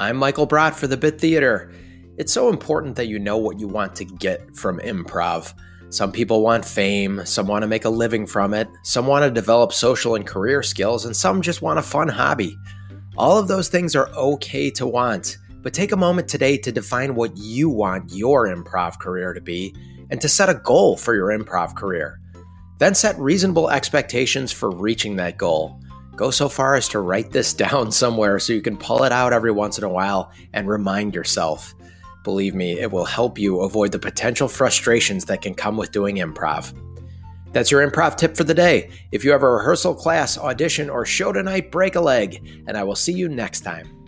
I'm Michael Brott for the Bit Theater. It's so important that you know what you want to get from improv. Some people want fame, some want to make a living from it, some want to develop social and career skills, and some just want a fun hobby. All of those things are okay to want, but take a moment today to define what you want your improv career to be and to set a goal for your improv career. Then set reasonable expectations for reaching that goal. Go so far as to write this down somewhere so you can pull it out every once in a while and remind yourself. Believe me, it will help you avoid the potential frustrations that can come with doing improv. That's your improv tip for the day. If you have a rehearsal class, audition, or show tonight, break a leg, and I will see you next time.